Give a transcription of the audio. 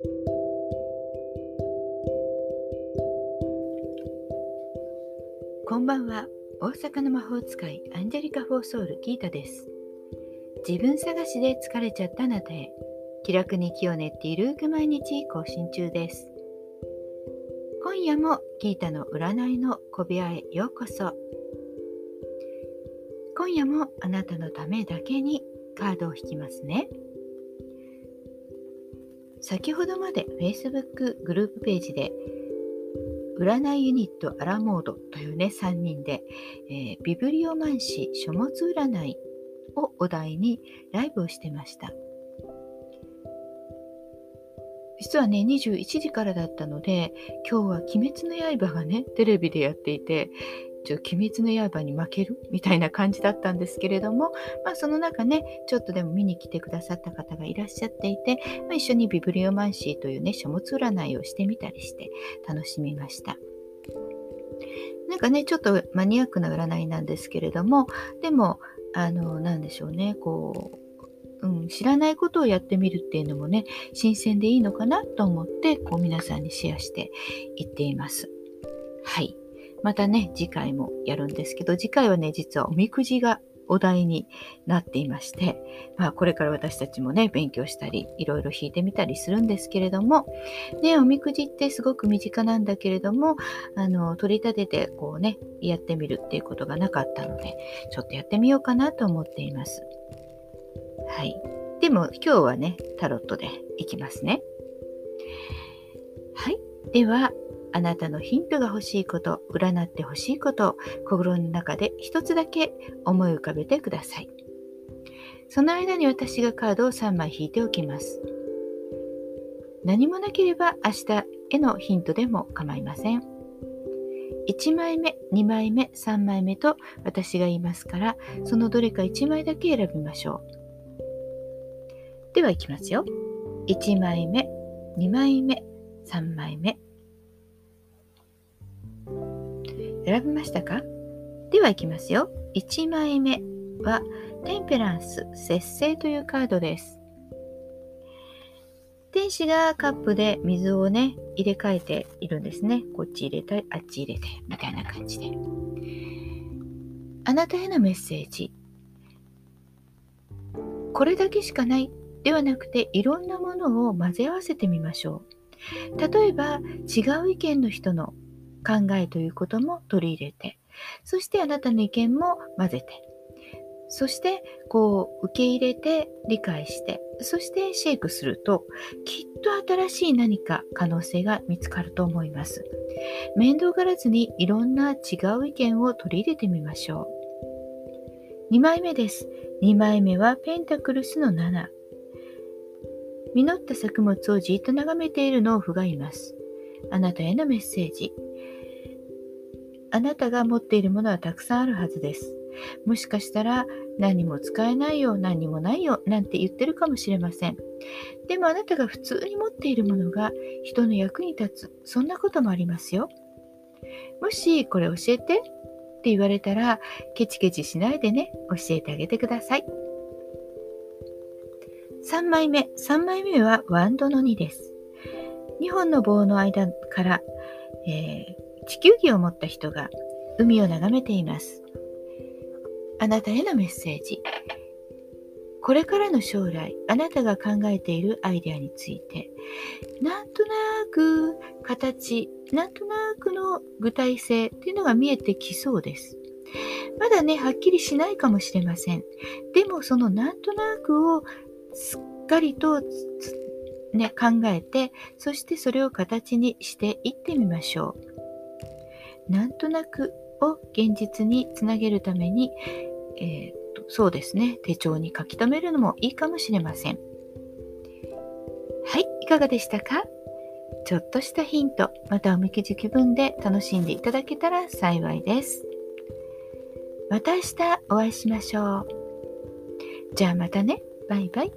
こんばんは。大阪の魔法使いアンジェリカ・フォーソールギータです。自分探しで疲れちゃったあなたへ気楽に気を練っている毎日更新中です。今夜もギータの占いの小部屋へようこそ。今夜もあなたのためだけにカードを引きますね。先ほどまで Facebook グループページで占いユニットアラモードというね3人で、えー、ビブリオマンシ書物占いをお題にライブをしてました。実はね21時からだったので今日は「鬼滅の刃」がねテレビでやっていてちょ鬼滅の刃に負ける？みたいな感じだったんですけれども、まあ、その中ね、ちょっとでも見に来てくださった方がいらっしゃっていて、まあ、一緒にビブリオマンシーというね、書物占いをしてみたりして楽しみました。なんかね、ちょっとマニアックな占いなんですけれども、でも、あの、なんでしょうね、こう、うん、知らないことをやってみるっていうのもね、新鮮でいいのかなと思って、こう皆さんにシェアしていっています。はい。またね、次回もやるんですけど、次回はね、実はおみくじがお題になっていまして、まあ、これから私たちもね、勉強したり、いろいろ弾いてみたりするんですけれども、ね、おみくじってすごく身近なんだけれども、あの、取り立てて、こうね、やってみるっていうことがなかったので、ちょっとやってみようかなと思っています。はい。でも、今日はね、タロットでいきますね。はい。では、あなたのヒントが欲しいこと、占って欲しいことを心の中で一つだけ思い浮かべてください。その間に私がカードを3枚引いておきます。何もなければ明日へのヒントでも構いません。1枚目、2枚目、3枚目と私が言いますから、そのどれか1枚だけ選びましょう。では、いきますよ。1枚目、2枚目、3枚目、選びましたか？では行きますよ。1枚目はテンペランス節制というカードです。天使がカップで水をね、入れ替えているんですね。こっち入れたり、あっち入れて、みたいな感じで。あなたへのメッセージ。これだけしかないではなくて、いろんなものを混ぜ合わせてみましょう。例えば、違う意見の人の考えということも取り入れて、そしてあなたの意見も混ぜて、そしてこう受け入れて理解して、そしてシェイクすると、きっと新しい何か可能性が見つかると思います。面倒がらずにいろんな違う意見を取り入れてみましょう。2枚目です。2枚目はペンタクルスの7。実った作物をじっと眺めている農夫がいます。あなたへのメッセージ。あなたが持っているものはたくさんあるはずです。もしかしたら何も使えないよ、何もないよ、なんて言ってるかもしれません。でもあなたが普通に持っているものが人の役に立つ、そんなこともありますよ。もしこれ教えてって言われたら、ケチケチしないでね、教えてあげてください。3枚目、3枚目はワンドの2です。2本の棒の間から、えー地球儀を持った人が海を眺めています。あなたへのメッセージ。これからの将来、あなたが考えているアイデアについて、なんとなく形、なんとなくの具体性っていうのが見えてきそうです。まだね、はっきりしないかもしれません。でもそのなんとなくをすっかりとね、考えて、そしてそれを形にしていってみましょう。なんとなくを現実につなげるために、えー、そうですね、手帳に書き留めるのもいいかもしれません。はい、いかがでしたか？ちょっとしたヒント、またおみくじ気分で楽しんでいただけたら幸いです。また明日お会いしましょう。じゃあまたね。バイバイ。